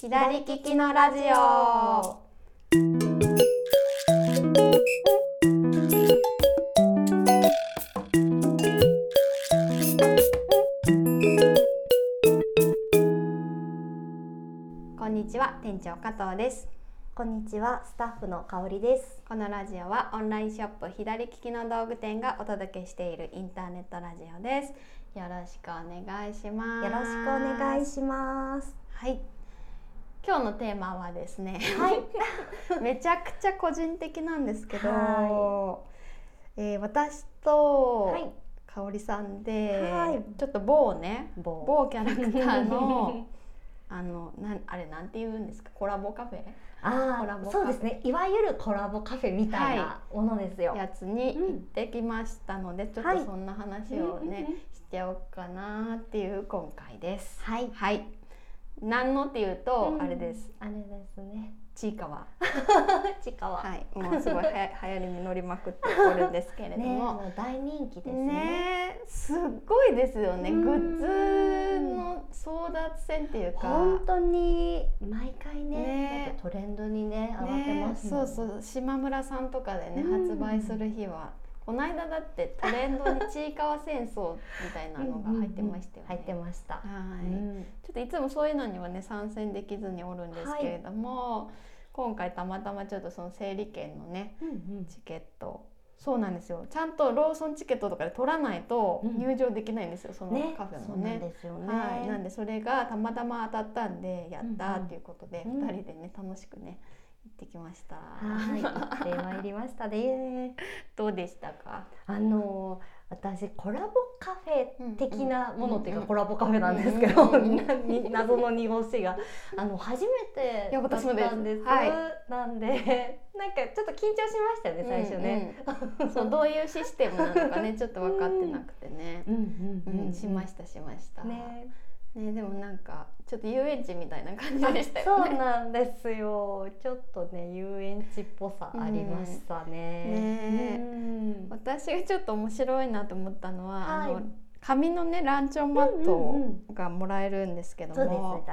左利きのラジオ。こんにちは店長加藤です。こんにちは、スタッフの香りです。このラジオはオンラインショップ左利きの道具店がお届けしているインターネットラジオです。よろしくお願いします。よろしくお願いします。はい今日のテーマはですねはい、めちゃくちゃ個人的なんですけど、はえー私とはい、香織さんで、はい。ちょっと某ね某。某キャラクターの あのなんあれなんて言うんですか？コラボカフェ？コラああ、ボカフェ。そうですね。いわゆるコラボカフェみたいなものですよ。やつに行ってきましたので、ちょっはい。とそんな話をね、しちゃおうかなっていう今回です。はい、はい。何のっていうと、うんあれです。あれですね。ちいかわ。ちかわ。はい。もうすごいはや 流行りに乗りまくっておるんですけれどね、も。もう大人気ですね。すっごいですよね。うんグッズの争奪戦っていうか。本当に毎回ね、トレンドにね、上がってねますそうそう島村さんとかでね、うん発売する日はこの間だってトレンドにちいかわ戦争みたいなのが入ってましたよね。入ってました。はい、うん。ちょっといつもそういうのにはね参戦できずにおるんですけれども、今回たまたまちょっとその整理券のねうんうん。チケット。そうなんですよ。ちゃんとローソンチケットとかで取らないとうん。入場できないんですよ、そのね。カフェそうなん。ですよね。はい、なんでそれがたまたま当たったんでやったーっていうことで、うん。うん2人でね楽しくね行ってきました。はい、行ってまいりましたね。どうでしたか？あの私コラボカフェ的なものっていううんうんかコラボカフェなんですけど、うん 謎の濁しがあの初めてだったんです。はいなんでなんかちょっと緊張しましたよね最初ね。うんうん そうどういうシステムなのかねちょっと分かってなくてね。うんうんうん、しましたしました。ね。ねでもなんかちょっと遊園地みたいな感じでしたそよね。うなんですよ。ちょっとね遊園地っぽさありましたね。ねうん私がちょっと面白いなと思ったのは、はいあの紙のねランチョンマットがもらえるんですけども。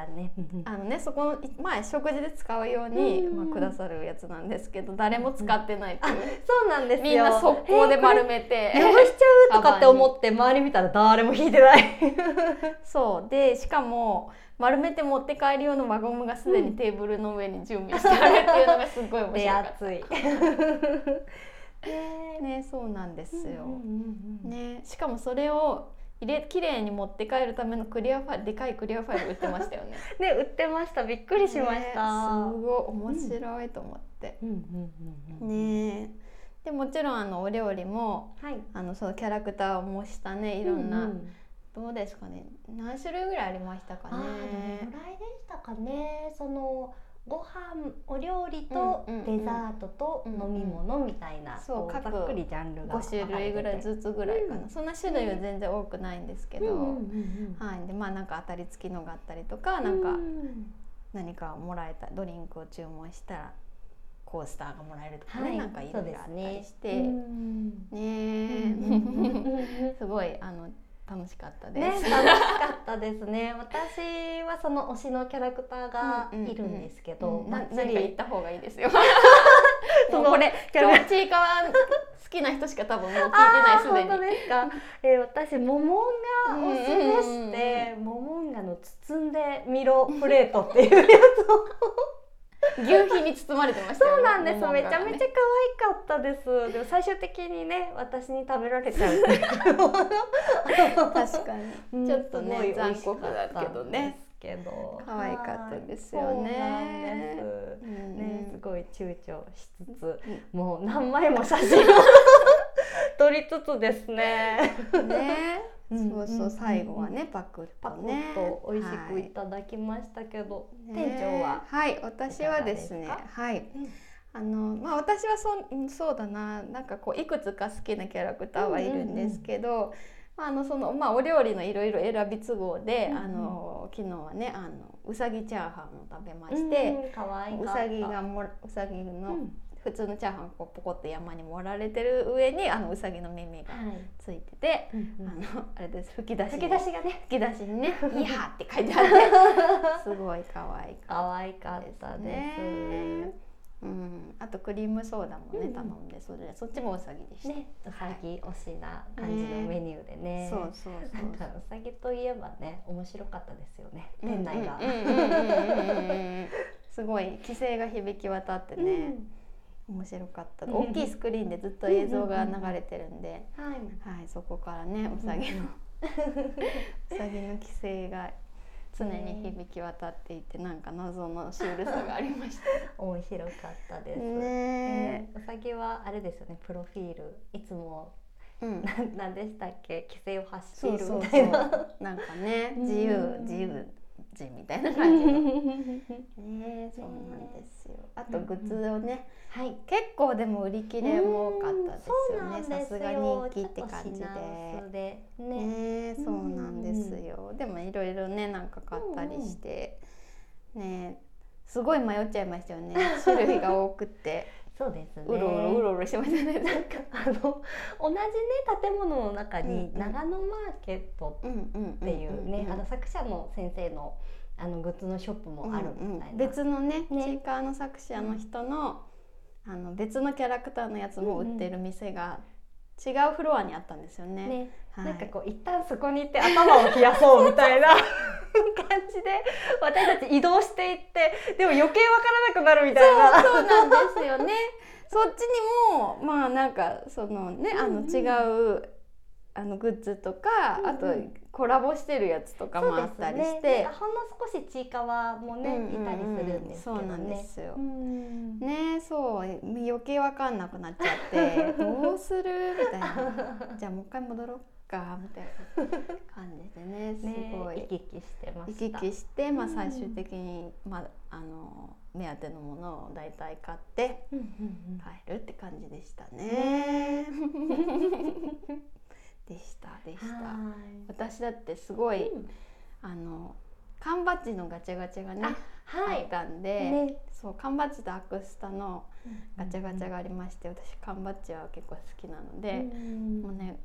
あのねそこの前食事で使うように、まあ、くださるやつなんですけど誰も使ってないっていう、そうなんですよ。みんな速攻で丸めて、汚しちゃうとかって思って周り見たら誰も引いてない。そうでしかも丸めて持って帰る用の輪ゴムがすでにテーブルの上に準備してあるっていうのがすごい面手白かっ厚 い。た ねそうなんですよ、ねねしかもそれを入れ綺麗に持って帰るためのクリアファイルでかいクリアファイル売ってましたよね。ね売ってました。びっくりしましねた。すごい面白いと思って、ねでもちろんあのお料理もはい。あのそのキャラクターを模したねいろんな、ううどうですかね。何種類ぐらいありましたかあーどれねぐらいでしたかね。そのご飯お料理とデザートと飲み物みたいな、そうざっくりジャンルが5種類ぐらいずつぐらいかな、うんそんな種類は全然多くないんですけど、はい。でまあなんか当たり付きのがあったりとか、なんうかん何かもらえたドリンクを注文したらコースターがもらえるとかね、はい。なんかいろいろあったりして。うね。んえ すごいあの楽しかったでね、楽す。しかったですね。私はその推しのキャラクターがいるんですけど、うんなバッチ何か言っリた方がいいですよ。そものうこれキャラ今日ちいかわ好きな人しか多分もう聞いてないすでに本当。ですか。えー、私モモンガ推しでして、モモンガの包んでみろプレートっていうやつを。牛皮に包まれてましたよね。そうなんです。ねめちゃめちゃ可愛かったです。でも最終的にね、私に食べられちゃう。確かに。ちょっとねすごい美残酷だけどね。けど。可愛かったですよねね、すごい躊躇しつつ、うもう何枚も写真を 撮りつつですね。ね、うんそうそう最後はねパクッパクとねッと美味しくはいただきましたけど、ね店長は。はい。私はですねはい。うん。あのまあ私はそうんそうだな。なんかこういくつか好きなキャラクターはいるんですけど、まああのそのまあお料理のいろいろ選び都合で、うんうん。あの昨日はねあのうさぎチャーハンを食べまして、うん。うさぎがもうさぎのうん普通のチャーハンこうポコって山に盛られてる上にあのうさぎの耳がはい。ついてて、うんうん。あのあれです。吹き出しに吹き出しがね。吹き出しにね「いや」って書いてあってすごい可愛か可愛かっったたです。うん、あとクリームソーダもね、うん。頼んでそれそっちもうさぎでした。ねうさぎ推しな感じのメニューでね。そうそうそうなんかうさぎといえばね面白かったですよね。店内が。うんうんうんうんうんうんすごい規制が響き渡ってね、面白かった。うん大きいスクリーンでずっと映像が流れてるんで、うんはいはいそこからねうさぎの うさぎの規制が常に響き渡っていてなんか謎のシュールさがありました。面白かったです。ねうさぎはあれですよねプロフィール。いつもうん。ななんでしたっけ？規制を発しているみたいうななんかねうん。自由自由人みたいな感じの。ねそうなんですよ。あとグッズをねはい。結構でも売り切れも多かったですよね。さすが人気って感じで。ねね。そうなんですよ。でもいろいろねなんか買ったりして。ね。すごい迷っちゃいましたよね。種類が多くて。そうですね。うろうろうろうろしてましたねなんか。あの同じね建物の中に長野マーケットっていうね、あの作者の先生のあのグッズのショップもあるみたいな、うんうん別のねね。チーカーの作者の人のあの別のキャラクターのやつも売ってる店が違うフロアにあったんですよね。ね、はいなんかこう一旦そこに行って頭を冷やそうみたいな 感じで私たち移動していってでも余計わからなくなるみたいな。そうなんですよね。そっちにもまあなんかそのねあの違うあのグッズとか、あとコラボしてるやつとかもあったりして。ね、ほんの少しちいかわもね、うんうんうん。いたりするんですけどね。そうなんですよ。うん。ねそう。余計わかんなくなっちゃって。どうする？みたいな。じゃあもう一回戻ろうかみたいな感じでね。すねごい。行き来してま行した。き来して、まあ、うん。最終的に、まあ、あの目当てのものを大体買ってうんうんうん。帰るって感じでしたね。で した。私だってすごい、うん。あの缶バッジのガチャガチャがね、あはい。あっ。たんで、ね、そう缶バッジとアクスタのガチャガチャがありまして、私缶バッジは結構好きなので、もうね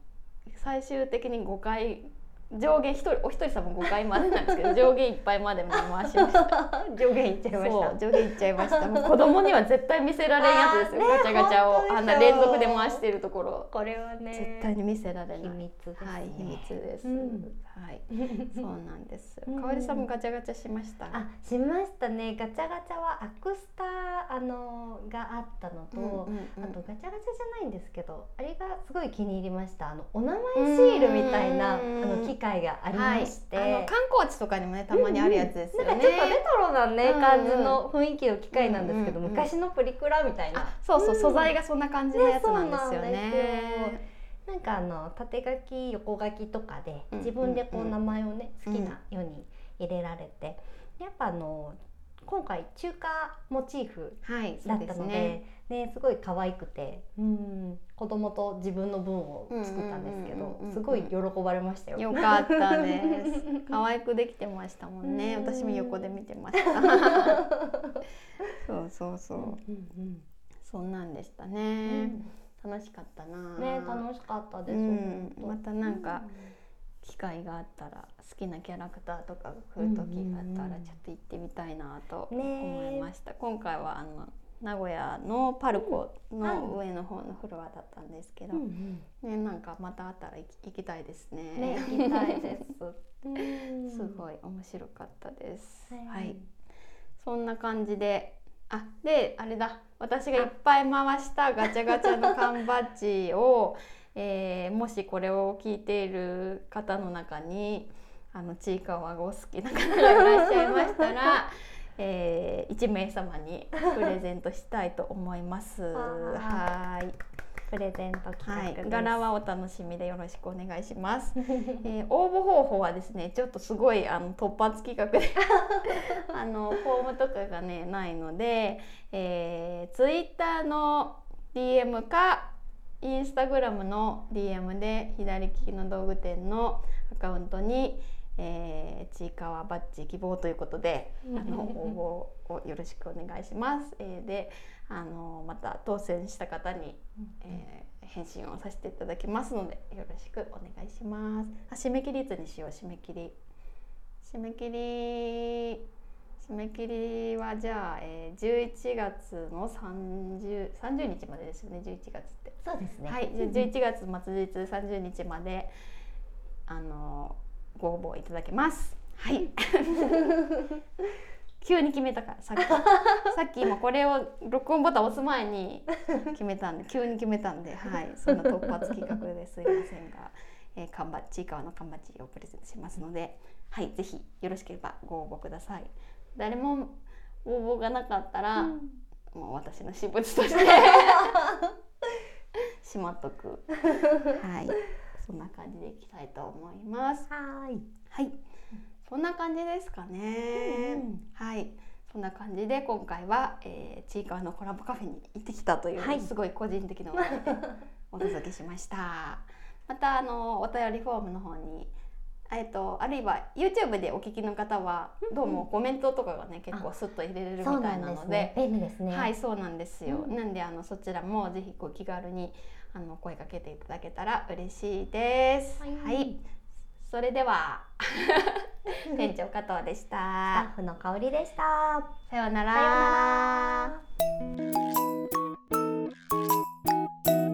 最終的に5回上限一人お一人様5回までなんですけど 上限いっぱいまでも回しました。上限いっちゃいました。上限いっちゃいました。もう子供には絶対見せられんやつですよ。ねガチャガチャをあんな連続で回してるところこれはね、絶対に見せられない。秘密ですね。はい秘密です。うんはいそうなんですかおりさんもガチャガチャしました？あしましたねガチャガチャはアクスタあのがあったのと、うんうんうんあとガチャガチャじゃないんですけどあれがすごい気に入りましたあのお名前シールみたいなあうんの機械がありはいまして、あの観光地とかにもねたまにあるやつですよね。なんかちょっとレトロなね、うん。うん感じの雰囲気の機械なんですけど、うんうんうん昔のプリクラみたいな。あそうそう、うん。素材がそんな感じのやつなんですよね。ね。なんかあの縦書き横書きとかでうん自分でこうんうんう名前をね好きなように入れられて。やっぱあの今回中華モチーフだったのですね。ねすごい可愛くてうん子供と自分の分を作ったんですけうんうんうんうんうんどすごい喜ばれましたよ。よかったです。可愛くできてましたもんね。うん私も横で見てました。そうそうそう。うんそんなんでしたうんね。楽しかったな。ね楽しかったです。うんまたなんか機会があったら好きなキャラクターとかが来る時があったらちょっと行ってみたいなと思いました、今回はあの名古屋のパルコの上の方のフロアだったんですけど、うんうん。ね、なんかまたあったら行き行きたいですね。ね行きたいです。すごい面白かったです、はい。はい、そんな感じであであれだ。私がいっぱい回したガチャガチャの缶バッジを、えーもしこれを聞いている方の中にあのちいかわがお好きな方がいらっしゃいましたら、えー、1名様にプレゼントしたいと思います。はいプレゼント企画はい。柄はお楽しみでよろしくお願いします。えー応募方法はですねちょっとすごいあの突発企画であのフォームとかがねないので、えー、ツイッターの DM かインスタグラムの DM で左利きの道具店のアカウントに、えー、ちいかわバッジ希望ということであの応募をよろしくお願いします。えー、であのまた当選した方に、えー、返信をさせていただきますのでよろしくお願いします。あ締め切りいつにしよう締め切り締め切り締め切りはじゃあ、えー、11月の 30, 30日までですよね11月って。そうですねはい、じゃあ11月末日30日まであのご応募いただけます。はい。急に決めたからさっき さっき今これを録音ボタン押す前に決めたんで急に決めたんで、はい、そんな突発企画ですいませんが、えー、缶バッジ川の缶バッジをプレゼントしますので、はい、ぜひよろしければご応募ください。誰も応募がなかったら、もう私の私物として しまっとく。はい、そんな感じでいきたいと思います。はいはい、そんな感じですかね。うんうんはい、そんな感じで今回は、えー、ちいかわのコラボカフェに行ってきたという、はいすごい個人的なお届けしました。またあのお便りフォームの方に。えっと、あるいは YouTube でお聞きの方はどうもコメントとかがね、うん、結構スッと入れれるみたいなので。便利です、ね、はいそうなんですよ、うん、なんであのそちらもぜひこう気軽にあの声かけていただけたら嬉しいです、はい、はい、それでは 店長加藤でした。スタッフの香りでした。さようなら。さようなら。